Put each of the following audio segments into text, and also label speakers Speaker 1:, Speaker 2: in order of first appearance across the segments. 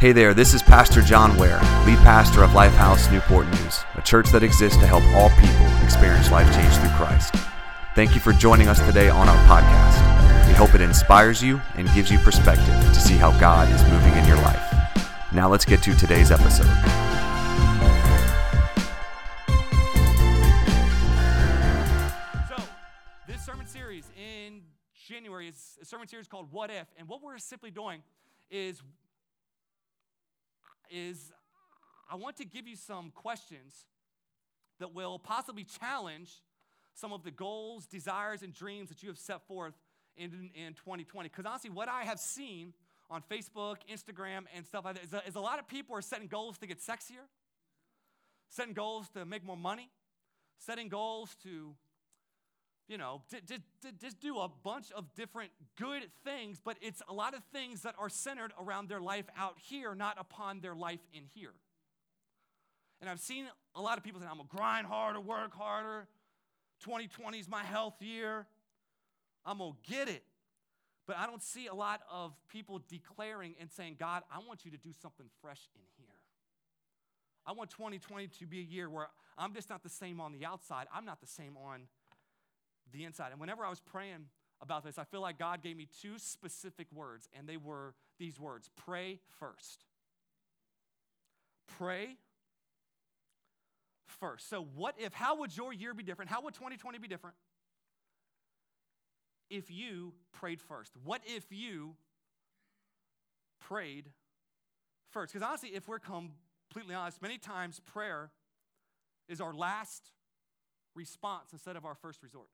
Speaker 1: Hey there, this is Pastor John Ware, lead pastor of Lifehouse Newport News, a church that exists to help all people experience life change through Christ. Thank you for joining us today on our podcast. We hope it inspires you and gives you perspective to see how God is moving in your life. Now let's get to today's episode.
Speaker 2: So, this sermon series in January is a sermon series called What If? And what we're simply doing is is I want to give you some questions that will possibly challenge some of the goals, desires, and dreams that you have set forth in, in 2020. Because honestly, what I have seen on Facebook, Instagram, and stuff like that is a, is a lot of people are setting goals to get sexier, setting goals to make more money, setting goals to you know, just, do a bunch of different good things, but it's a lot of things that are centered around their life out here, not upon their life in here. And I've seen a lot of people say, I'm gonna grind harder, work harder. 2020 is my health year. I'm gonna get it. But I don't see a lot of people declaring and saying, God, I want you to do something fresh in here. I want 2020 to be a year where I'm just not the same on the outside, I'm not the same on the inside. And whenever I was praying about this, I feel like God gave me two specific words, and they were these words pray first. Pray first. So, what if, how would your year be different? How would 2020 be different if you prayed first? What if you prayed first? Because honestly, if we're completely honest, many times prayer is our last response instead of our first resort.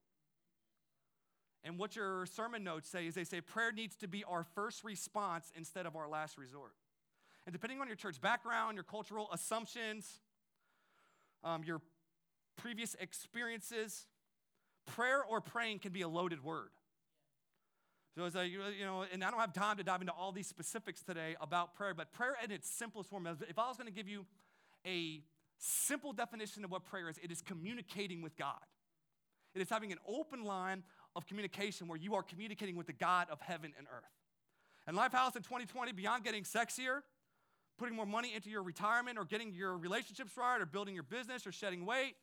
Speaker 2: And what your sermon notes say is they say prayer needs to be our first response instead of our last resort. And depending on your church background, your cultural assumptions, um, your previous experiences, prayer or praying can be a loaded word. So it's like, you know, and I don't have time to dive into all these specifics today about prayer, but prayer in its simplest form, if I was going to give you a simple definition of what prayer is, it is communicating with God. It is having an open line of communication where you are communicating with the God of heaven and earth. And Lifehouse in 2020, beyond getting sexier, putting more money into your retirement or getting your relationships right or building your business or shedding weight,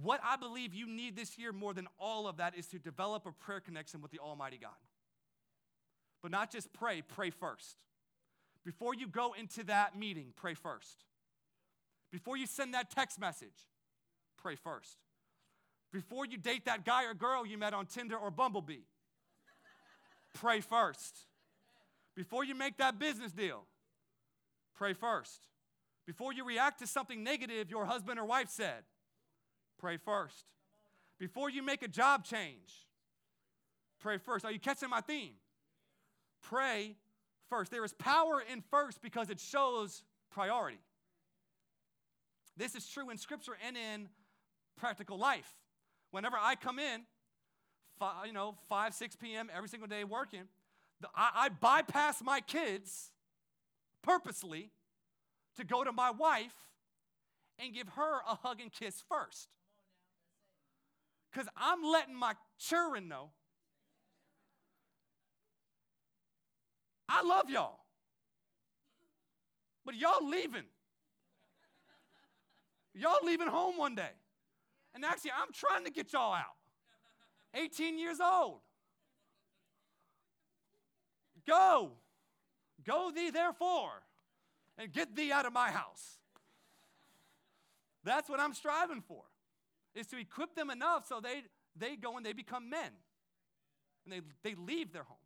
Speaker 2: what I believe you need this year more than all of that is to develop a prayer connection with the Almighty God. But not just pray, pray first. Before you go into that meeting, pray first. Before you send that text message, pray first before you date that guy or girl you met on Tinder or Bumblebee. pray first. Before you make that business deal, pray first. Before you react to something negative your husband or wife said, pray first. Before you make a job change, pray first. Are you catching my theme? Pray first. There is power in first because it shows priority. This is true in Scripture and in practical life. Whenever I come in, five, you know, 5, 6 p.m. every single day working, I, I bypass my kids purposely to go to my wife and give her a hug and kiss first. Because I'm letting my children know I love y'all. But y'all leaving. Y'all leaving home one day. And actually, I'm trying to get y'all out. 18 years old. Go. Go thee therefore and get thee out of my house. That's what I'm striving for. Is to equip them enough so they they go and they become men. And they, they leave their home.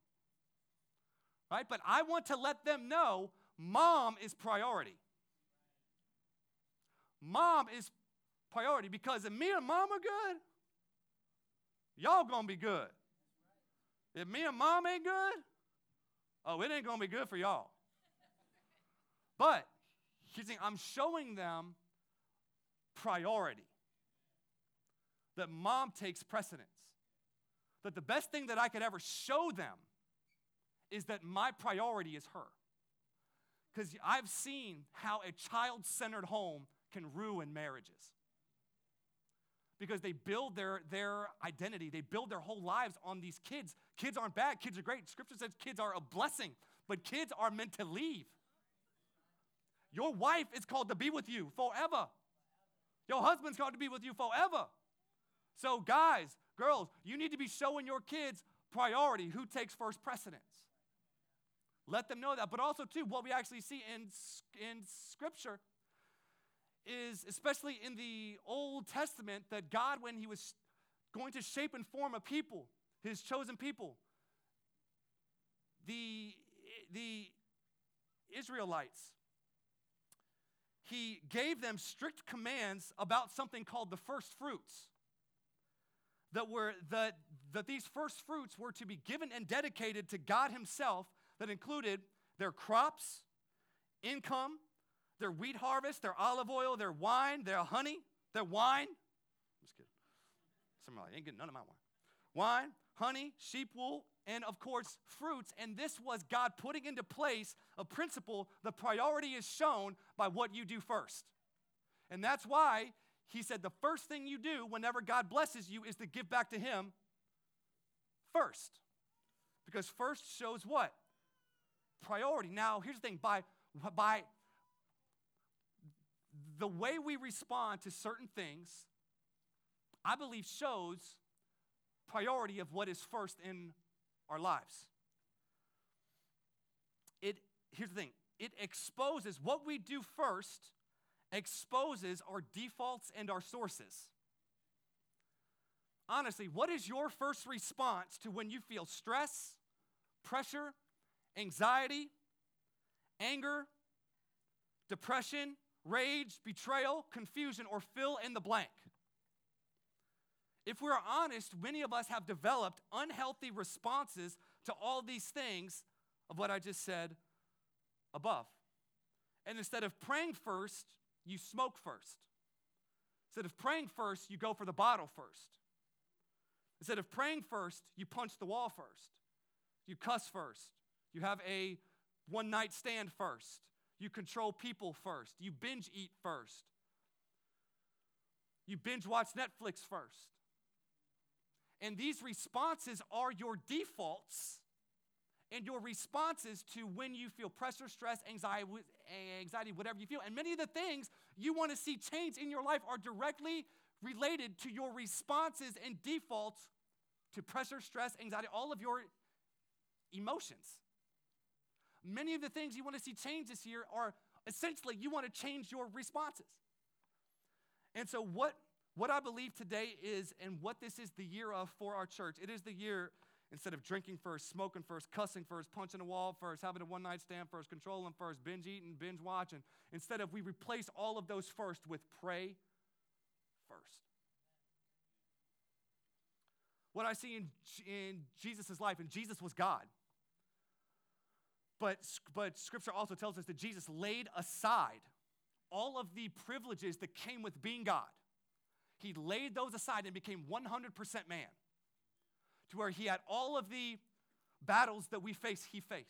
Speaker 2: Right? But I want to let them know mom is priority. Mom is priority because if me and mom are good, y'all gonna be good. If me and mom ain't good, oh, it ain't gonna be good for y'all. But he's saying, I'm showing them priority. That mom takes precedence. That the best thing that I could ever show them is that my priority is her. Because I've seen how a child centered home can ruin marriages because they build their, their identity, they build their whole lives on these kids. Kids aren't bad, kids are great. Scripture says kids are a blessing, but kids are meant to leave. Your wife is called to be with you forever. Your husband's called to be with you forever. So, guys, girls, you need to be showing your kids priority who takes first precedence. Let them know that. But also, too, what we actually see in, in Scripture is, especially in the Old Testament, that God, when He was going to shape and form a people, His chosen people, the, the Israelites, He gave them strict commands about something called the first fruits. That, were, that, that these first fruits were to be given and dedicated to God Himself that included their crops, income, their wheat harvest, their olive oil, their wine, their honey, their wine. I'm just kidding. Somebody like, ain't getting none of my wine. Wine, honey, sheep wool, and of course, fruits. And this was God putting into place a principle. The priority is shown by what you do first. And that's why he said the first thing you do whenever God blesses you is to give back to him first. Because first shows what? priority. Now, here's the thing by, by the way we respond to certain things, I believe shows priority of what is first in our lives. It, here's the thing it exposes what we do first, exposes our defaults and our sources. Honestly, what is your first response to when you feel stress, pressure, anxiety, anger, depression, rage, betrayal, confusion, or fill in the blank. If we're honest, many of us have developed unhealthy responses to all these things of what I just said above. And instead of praying first, you smoke first. Instead of praying first, you go for the bottle first. Instead of praying first, you punch the wall first. You cuss first. You have a one night stand first. You control people first. You binge eat first. You binge watch Netflix first. And these responses are your defaults and your responses to when you feel pressure, stress, anxiety, anxiety, whatever you feel. And many of the things you want to see change in your life are directly related to your responses and defaults to pressure, stress, anxiety, all of your emotions. Many of the things you want to see change this year are essentially you want to change your responses. And so, what, what I believe today is, and what this is the year of for our church, it is the year instead of drinking first, smoking first, cussing first, punching a wall first, having a one night stand first, controlling first, binge eating, binge watching, instead of we replace all of those first with pray first. What I see in, in Jesus' life, and Jesus was God. But, but scripture also tells us that Jesus laid aside all of the privileges that came with being God. He laid those aside and became 100% man, to where he had all of the battles that we face, he faced.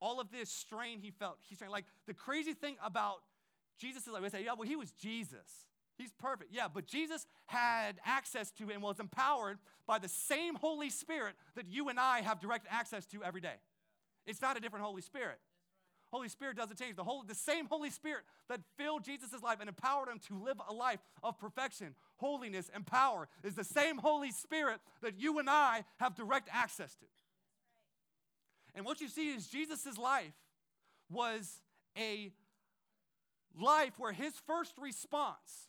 Speaker 2: All of this strain he felt, he strained. Like the crazy thing about Jesus is like, we say, yeah, well, he was Jesus. He's perfect. Yeah, but Jesus had access to and was empowered by the same Holy Spirit that you and I have direct access to every day. It's not a different Holy Spirit. Holy Spirit doesn't change. The, whole, the same Holy Spirit that filled Jesus' life and empowered him to live a life of perfection, holiness, and power is the same Holy Spirit that you and I have direct access to. And what you see is Jesus' life was a life where his first response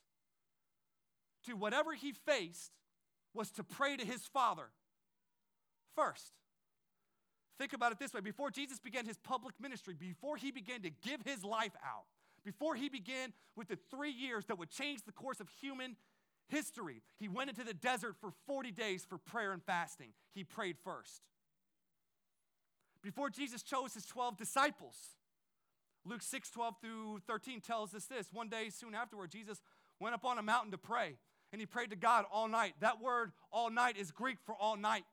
Speaker 2: to whatever he faced was to pray to his Father first. Think about it this way before Jesus began his public ministry, before he began to give his life out, before he began with the three years that would change the course of human history, he went into the desert for 40 days for prayer and fasting. He prayed first. Before Jesus chose his 12 disciples, Luke 6 12 through 13 tells us this. One day soon afterward, Jesus went up on a mountain to pray, and he prayed to God all night. That word, all night, is Greek for all night.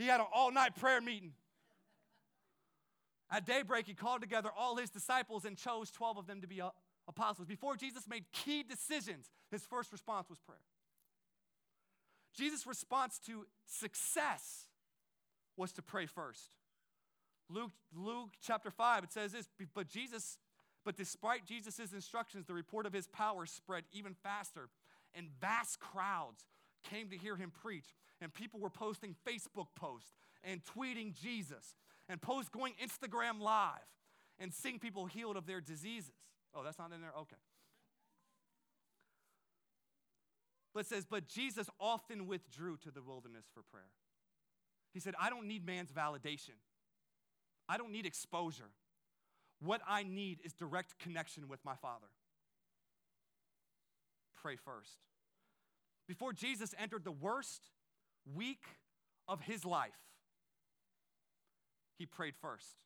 Speaker 2: He had an all night prayer meeting. At daybreak, he called together all his disciples and chose 12 of them to be uh, apostles. Before Jesus made key decisions, his first response was prayer. Jesus' response to success was to pray first. Luke, Luke chapter 5, it says this, but Jesus, but despite Jesus' instructions, the report of his power spread even faster, and vast crowds came to hear him preach. And people were posting Facebook posts and tweeting Jesus and post going Instagram live and seeing people healed of their diseases. Oh, that's not in there? Okay. But it says, but Jesus often withdrew to the wilderness for prayer. He said, I don't need man's validation. I don't need exposure. What I need is direct connection with my Father. Pray first. Before Jesus entered the worst week of his life, he prayed first.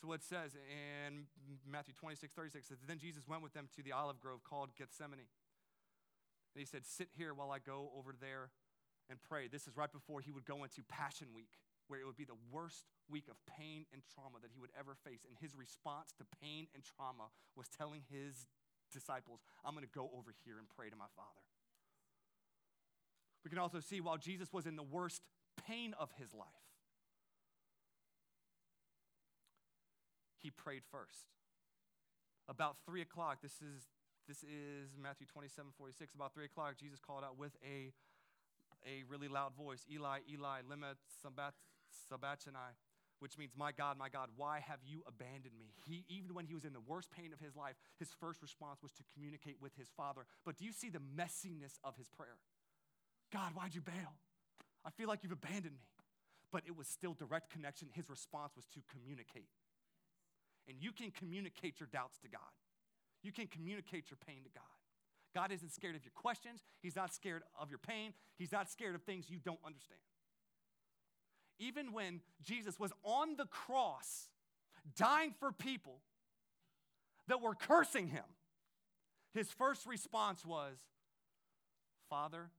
Speaker 2: So what it says in Matthew 26, 36 says, Then Jesus went with them to the olive grove called Gethsemane. And he said, Sit here while I go over there and pray. This is right before he would go into Passion Week, where it would be the worst week of pain and trauma that he would ever face. And his response to pain and trauma was telling his disciples, I'm going to go over here and pray to my Father. We can also see while Jesus was in the worst pain of his life, he prayed first. About three o'clock, this is this is Matthew 27, 46. About three o'clock, Jesus called out with a, a really loud voice, Eli, Eli, lema sabachthani, which means, My God, my God, why have you abandoned me? He, even when he was in the worst pain of his life, his first response was to communicate with his father. But do you see the messiness of his prayer? God, why'd you bail? I feel like you've abandoned me. But it was still direct connection. His response was to communicate. And you can communicate your doubts to God. You can communicate your pain to God. God isn't scared of your questions. He's not scared of your pain. He's not scared of things you don't understand. Even when Jesus was on the cross, dying for people that were cursing him, his first response was, Father,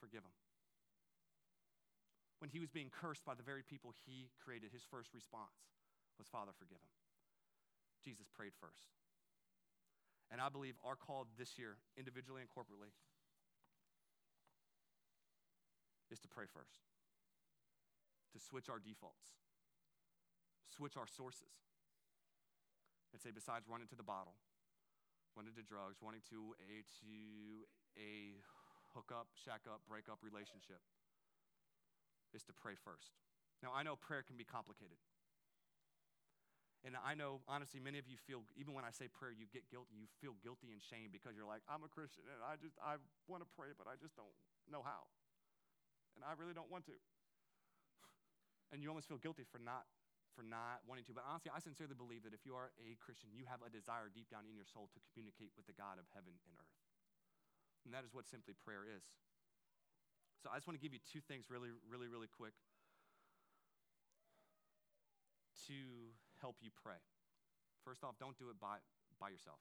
Speaker 2: forgive him. When he was being cursed by the very people he created, his first response was, Father, forgive him. Jesus prayed first. And I believe our call this year, individually and corporately, is to pray first, to switch our defaults, switch our sources, and say, besides running to the bottle, running to drugs, running to a, to a hook up, shack up, break up relationship, is to pray first. Now, I know prayer can be complicated. And I know, honestly, many of you feel, even when I say prayer, you get guilty. You feel guilty and shame because you're like, I'm a Christian and I just, I want to pray, but I just don't know how. And I really don't want to. And you almost feel guilty for not, for not wanting to. But honestly, I sincerely believe that if you are a Christian, you have a desire deep down in your soul to communicate with the God of heaven and earth. And that is what simply prayer is. So I just want to give you two things really, really, really quick to help you pray. First off, don't do it by, by yourself.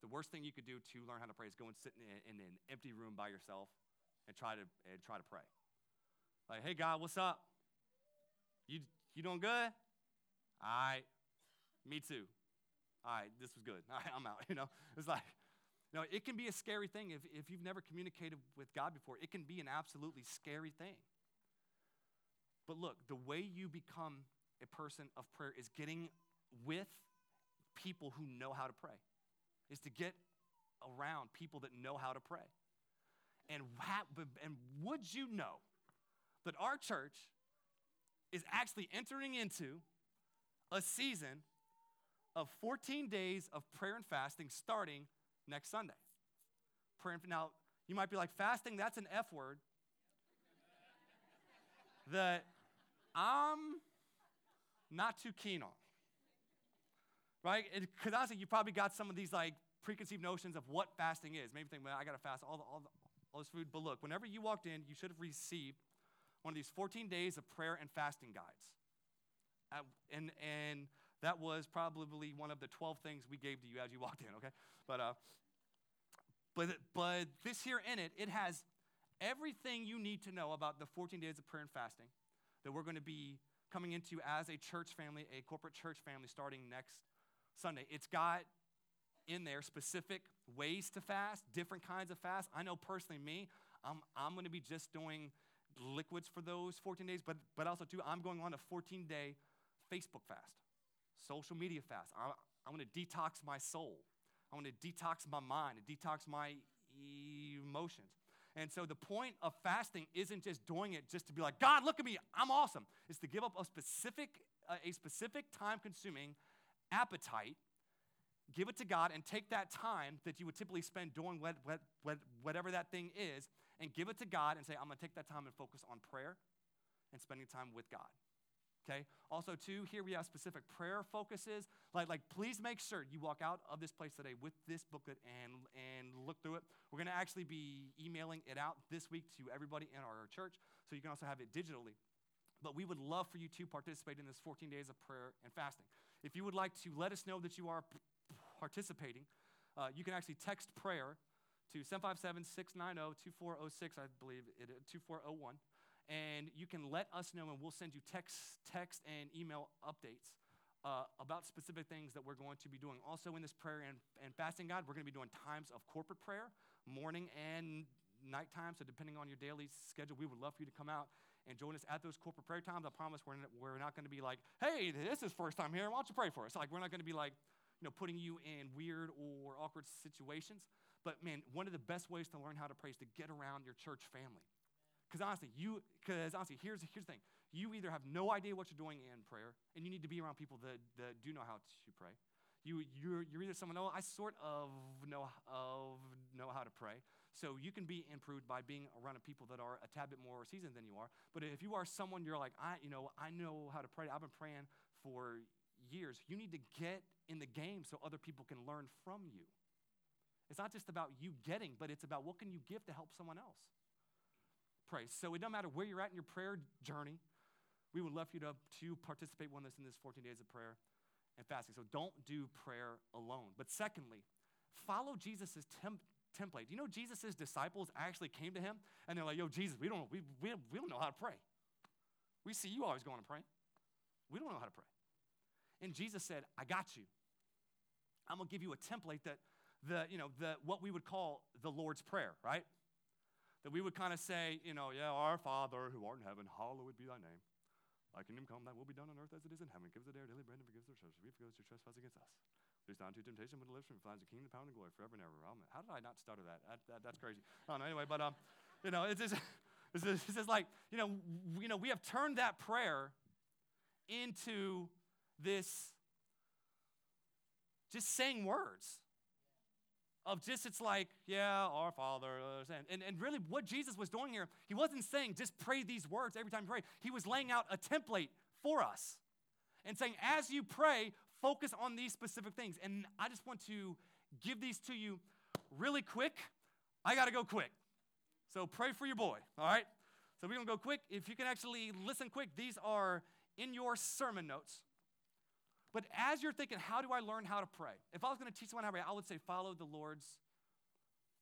Speaker 2: The worst thing you could do to learn how to pray is go and sit in, in an empty room by yourself and try to, and try to pray. Like, hey, God, what's up? You, you doing good? All right. Me too. All right, this was good. All right, I'm out. You know, it's like, no, it can be a scary thing if, if you've never communicated with God before. It can be an absolutely scary thing. But look, the way you become a person of prayer is getting with people who know how to pray, is to get around people that know how to pray. And, and would you know that our church is actually entering into a season of 14 days of prayer and fasting starting next Sunday? Prayer and, now, you might be like, fasting, that's an F word. that I'm not too keen on. Right? Because honestly, you probably got some of these like preconceived notions of what fasting is. Maybe think, well, I got to fast all, the, all, the, all this food. But look, whenever you walked in, you should have received one of these 14 days of prayer and fasting guides. Uh, and, and that was probably one of the 12 things we gave to you as you walked in, okay? But, uh, but, but this here in it, it has everything you need to know about the 14 days of prayer and fasting that we're going to be coming into as a church family, a corporate church family starting next Sunday. It's got in there specific ways to fast, different kinds of fast. I know personally, me, I'm, I'm going to be just doing liquids for those 14 days, but, but also, too, I'm going on a 14 day Facebook fast, social media fast. I, I want to detox my soul. I want to detox my mind, to detox my emotions. And so the point of fasting isn't just doing it just to be like, God, look at me, I'm awesome. It's to give up a specific, a specific time-consuming appetite, give it to God, and take that time that you would typically spend doing what, what, what, whatever that thing is, and give it to God and say, I'm gonna take that time and focus on prayer and spending time with God. Okay? Also too here we have specific prayer focuses. Like like please make sure you walk out of this place today with this booklet and and look through it. We're going to actually be emailing it out this week to everybody in our church so you can also have it digitally. But we would love for you to participate in this 14 days of prayer and fasting. If you would like to let us know that you are participating uh, you can actually text prayer to 757-690-2406 i believe it 2401 and you can let us know, and we'll send you text, text and email updates uh, about specific things that we're going to be doing. Also, in this prayer and, and fasting God, we're going to be doing times of corporate prayer, morning and nighttime. So, depending on your daily schedule, we would love for you to come out and join us at those corporate prayer times. I promise we're, we're not going to be like, hey, this is first time here. Why don't you pray for us? Like, we're not going to be like, you know, putting you in weird or awkward situations. But man, one of the best ways to learn how to pray is to get around your church family. Because honestly, you because honestly, here's here's the thing. You either have no idea what you're doing in prayer, and you need to be around people that, that do know how to pray. You you're, you're either someone, oh, I sort of know of know how to pray. So you can be improved by being around people that are a tad bit more seasoned than you are. But if you are someone you're like, I you know, I know how to pray. I've been praying for years. You need to get in the game so other people can learn from you. It's not just about you getting, but it's about what can you give to help someone else pray. So it doesn't matter where you're at in your prayer journey. We would love for you to, to participate with us in this 14 days of prayer and fasting. So don't do prayer alone. But secondly, follow Jesus' temp- template. Do you know Jesus' disciples actually came to him and they're like, yo, Jesus, we don't, we, we, we don't know how to pray. We see you always going to pray. We don't know how to pray. And Jesus said, I got you. I'm going to give you a template that the, you know, the, what we would call the Lord's Prayer, right? that we would kind of say, you know, yeah, our Father who art in heaven, hallowed be thy name. Thy kingdom come, thy will be done on earth as it is in heaven. Give us a day our daily bread and forgive us our trespasses. We forgive us your trespass against us. Lead us not into temptation, but deliver us from finds the kingdom, power, and glory forever and ever. Amen. How did I not stutter that? that, that that's crazy. I don't know. Anyway, but um, you know, it's just, it's just, it's just like you know, you know, we have turned that prayer into this just saying words of just it's like, yeah, our Father. Uh, and, and really, what Jesus was doing here, he wasn't saying just pray these words every time you pray. He was laying out a template for us and saying, as you pray, focus on these specific things. And I just want to give these to you really quick. I got to go quick. So pray for your boy, all right? So we're to go quick. If you can actually listen quick, these are in your sermon notes. But as you're thinking, how do I learn how to pray? If I was going to teach someone how to pray, I would say follow the Lord's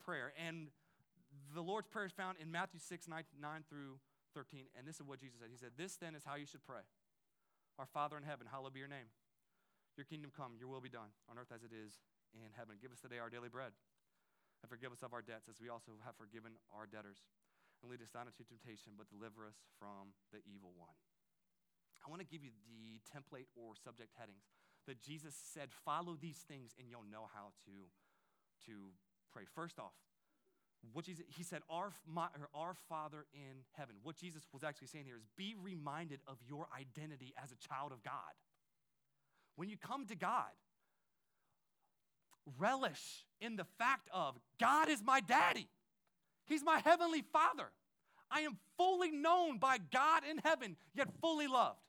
Speaker 2: Prayer. And the Lord's Prayer is found in Matthew 6, 9, 9 through 13. And this is what Jesus said. He said, This then is how you should pray Our Father in heaven, hallowed be your name. Your kingdom come, your will be done on earth as it is in heaven. Give us today our daily bread. And forgive us of our debts as we also have forgiven our debtors. And lead us not into temptation, but deliver us from the evil one. I want to give you the template or subject headings that Jesus said, follow these things and you'll know how to, to pray. First off, what Jesus, he said, our, my, our Father in heaven. What Jesus was actually saying here is be reminded of your identity as a child of God. When you come to God, relish in the fact of God is my daddy. He's my heavenly father. I am fully known by God in heaven, yet fully loved.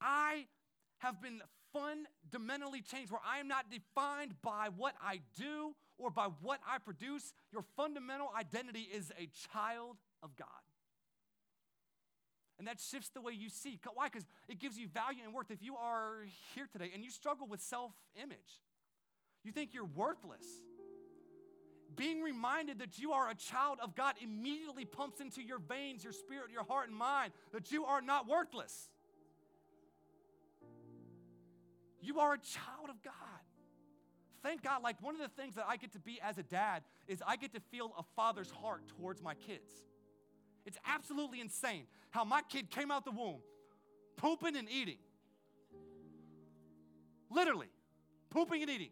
Speaker 2: I have been fundamentally changed where I am not defined by what I do or by what I produce. Your fundamental identity is a child of God. And that shifts the way you see. Why? Because it gives you value and worth. If you are here today and you struggle with self image, you think you're worthless, being reminded that you are a child of God immediately pumps into your veins, your spirit, your heart, and mind that you are not worthless. You are a child of God. Thank God, like one of the things that I get to be as a dad is I get to feel a father's heart towards my kids. It's absolutely insane how my kid came out the womb pooping and eating. Literally, pooping and eating.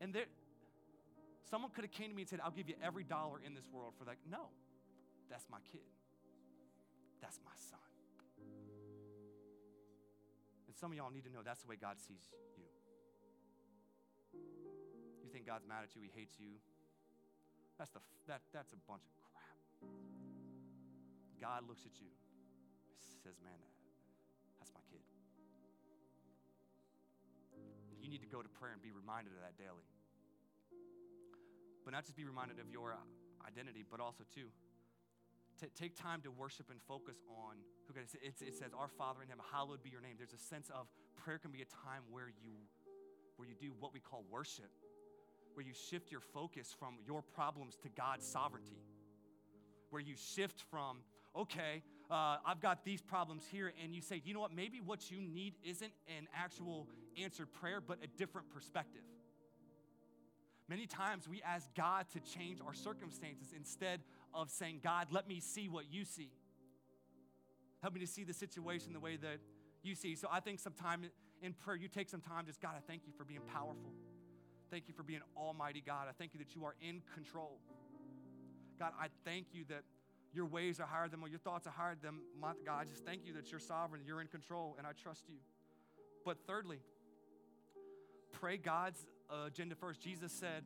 Speaker 2: And there, someone could have came to me and said, I'll give you every dollar in this world for that. No, that's my kid. That's my son. And some of y'all need to know that's the way God sees you. You think God's mad at you, he hates you. That's, the, that, that's a bunch of crap. God looks at you, and says, Man, that's my kid. You need to go to prayer and be reminded of that daily. But not just be reminded of your identity, but also, too, to take time to worship and focus on who God is. It, it says, Our Father in heaven, hallowed be your name. There's a sense of prayer can be a time where you where you do what we call worship, where you shift your focus from your problems to God's sovereignty, where you shift from, okay, uh, I've got these problems here, and you say, you know what, maybe what you need isn't an actual answered prayer, but a different perspective. Many times we ask God to change our circumstances instead of saying, God, let me see what you see. Help me to see the situation the way that you see. So I think sometime in prayer, you take some time, just God, I thank you for being powerful. Thank you for being Almighty God. I thank you that you are in control. God, I thank you that your ways are higher than my, your thoughts are higher than my God. I just thank you that you're sovereign, you're in control, and I trust you. But thirdly, pray God's agenda first. Jesus said,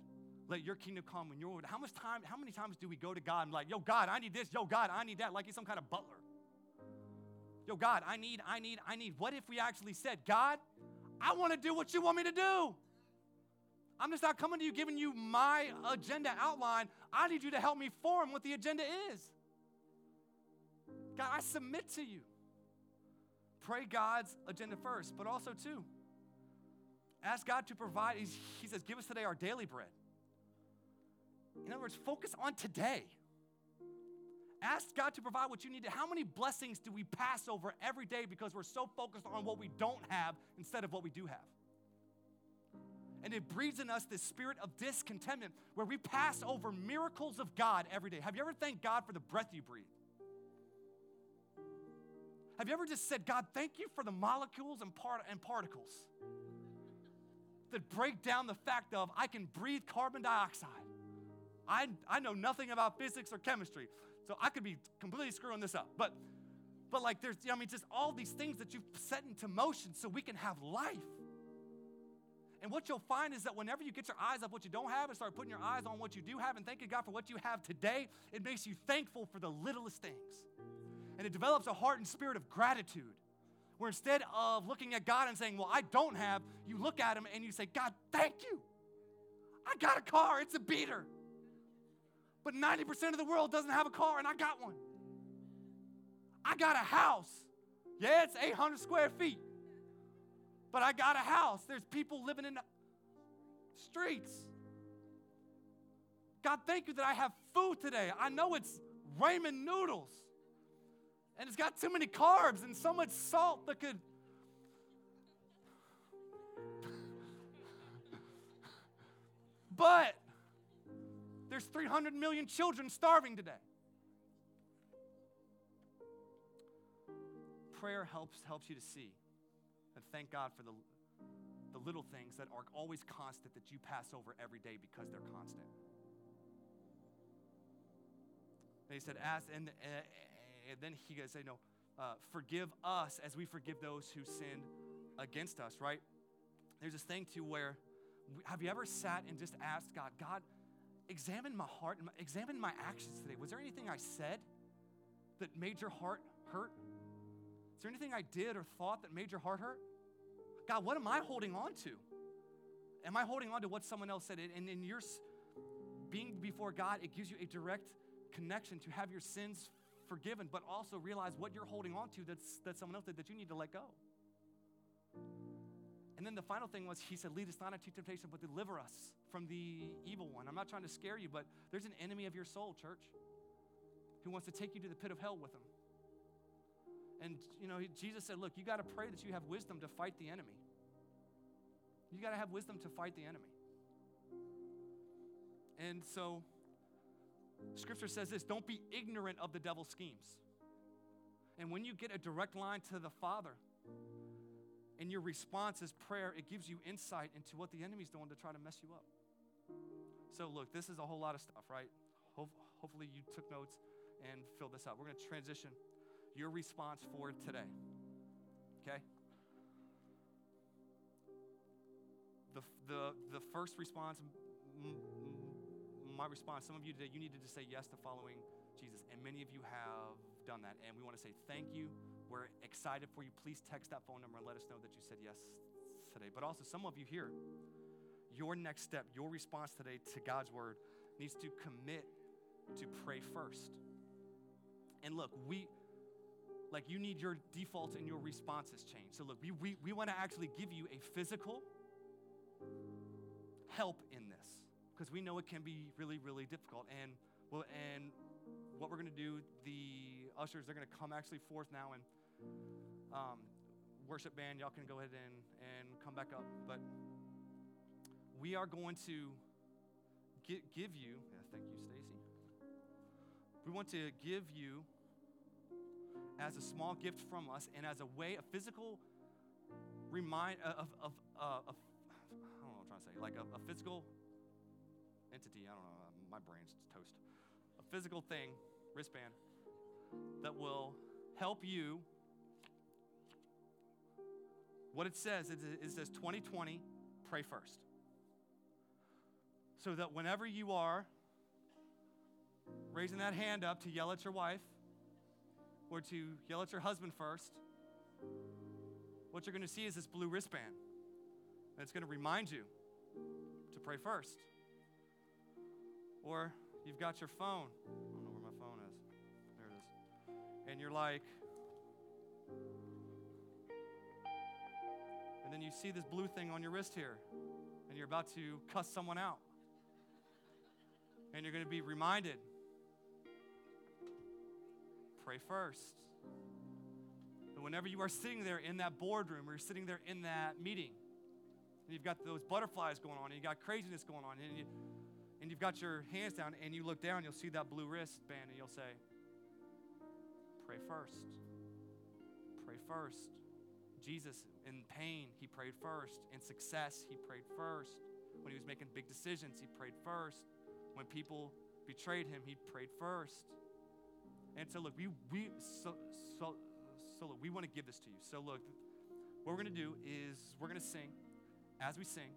Speaker 2: let your kingdom come when your how much time how many times do we go to god and like yo god i need this yo god i need that like he's some kind of butler. Yo god i need i need i need what if we actually said god i want to do what you want me to do. I'm just not coming to you giving you my agenda outline. I need you to help me form what the agenda is. God i submit to you. Pray god's agenda first but also too ask god to provide. He says give us today our daily bread in other words, focus on today. Ask God to provide what you need. How many blessings do we pass over every day because we're so focused on what we don't have instead of what we do have? And it breeds in us this spirit of discontentment where we pass over miracles of God every day. Have you ever thanked God for the breath you breathe? Have you ever just said, God, thank you for the molecules and, part- and particles that break down the fact of I can breathe carbon dioxide? I, I know nothing about physics or chemistry, so I could be completely screwing this up. But, but like, there's, you know, I mean, just all these things that you've set into motion so we can have life. And what you'll find is that whenever you get your eyes off what you don't have and start putting your eyes on what you do have and thanking God for what you have today, it makes you thankful for the littlest things. And it develops a heart and spirit of gratitude where instead of looking at God and saying, Well, I don't have, you look at Him and you say, God, thank you. I got a car, it's a beater. But 90% of the world doesn't have a car, and I got one. I got a house. Yeah, it's 800 square feet. But I got a house. There's people living in the streets. God, thank you that I have food today. I know it's ramen noodles. And it's got too many carbs and so much salt that could. but there's 300 million children starving today. Prayer helps, helps you to see and thank God for the, the little things that are always constant that you pass over every day because they're constant. He said, ask, and, uh, and then he goes, say, no, uh, forgive us as we forgive those who sin against us, right? There's this thing too where, have you ever sat and just asked God, God, examine my heart and examine my actions today. Was there anything I said that made your heart hurt? Is there anything I did or thought that made your heart hurt? God, what am I holding on to? Am I holding on to what someone else said? And in your being before God, it gives you a direct connection to have your sins forgiven, but also realize what you're holding on to that's, that someone else did that you need to let go. And then the final thing was, he said, Lead us not into temptation, but deliver us from the evil one. I'm not trying to scare you, but there's an enemy of your soul, church, who wants to take you to the pit of hell with him. And, you know, Jesus said, Look, you got to pray that you have wisdom to fight the enemy. You got to have wisdom to fight the enemy. And so, scripture says this don't be ignorant of the devil's schemes. And when you get a direct line to the Father, and your response is prayer, it gives you insight into what the enemy's doing to try to mess you up. So, look, this is a whole lot of stuff, right? Ho- hopefully, you took notes and filled this out. We're going to transition your response for today. Okay? The, the, the first response, m- m- my response, some of you today, you needed to say yes to following Jesus, and many of you have done that. And we want to say thank you. We're excited for you. Please text that phone number and let us know that you said yes today. But also, some of you here, your next step, your response today to God's word needs to commit to pray first. And look, we, like, you need your defaults and your responses changed. So, look, we, we, we want to actually give you a physical help in this because we know it can be really, really difficult. And, well, and what we're going to do, the ushers, they're going to come actually forth now and um, worship band, y'all can go ahead and, and come back up. But we are going to get, give you, yeah, thank you, Stacy. We want to give you as a small gift from us and as a way, a physical remind uh, of, of, uh, of I don't know I'm trying to say, like a, a physical entity, I don't know, my brain's toast. A physical thing, wristband, that will help you. What it says is it says 2020, pray first. So that whenever you are raising that hand up to yell at your wife or to yell at your husband first, what you're going to see is this blue wristband. And it's going to remind you to pray first. Or you've got your phone. And you're like, and then you see this blue thing on your wrist here, and you're about to cuss someone out. And you're going to be reminded pray first. But whenever you are sitting there in that boardroom or you're sitting there in that meeting, and you've got those butterflies going on, and you've got craziness going on, and, you, and you've got your hands down, and you look down, you'll see that blue wristband, and you'll say, Pray first. Pray first. Jesus, in pain, he prayed first. In success, he prayed first. When he was making big decisions, he prayed first. When people betrayed him, he prayed first. And so, look, we, we so, so, so look, we want to give this to you. So, look, what we're going to do is we're going to sing. As we sing,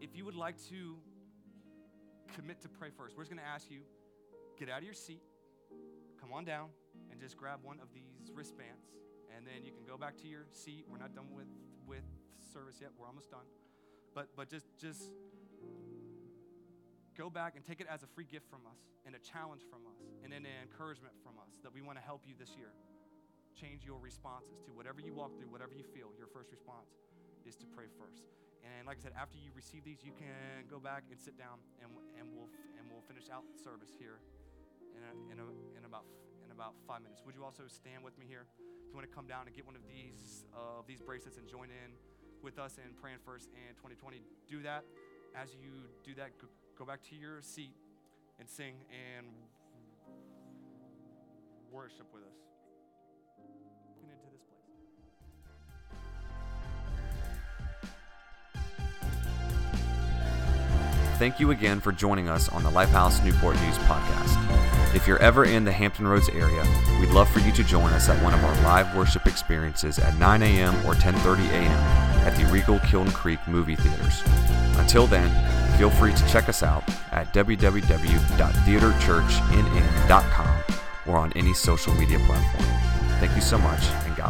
Speaker 2: if you would like to commit to pray first, we're just going to ask you get out of your seat, come on down, and just grab one of these wristbands. And then you can go back to your seat. We're not done with, with service yet. We're almost done. But, but just, just go back and take it as a free gift from us and a challenge from us and an encouragement from us that we want to help you this year. Change your responses to whatever you walk through, whatever you feel. Your first response is to pray first. And like I said, after you receive these, you can go back and sit down, and, and we'll and we'll finish out service here in, a, in, about in about five minutes. Would you also stand with me here? If you want to come down and get one of these uh, these bracelets and join in with us in praying first in 2020, do that. As you do that, go, back to your seat and sing and worship with us. Get into this place.
Speaker 1: Thank you again for joining us on the Lifehouse Newport News podcast. If you're ever in the Hampton Roads area, we'd love for you to join us at one of our live worship experiences at 9 a.m. or 10:30 a.m. at the Regal Kiln Creek movie theaters. Until then, feel free to check us out at www.theaterchurchnn.com or on any social media platform. Thank you so much, and God.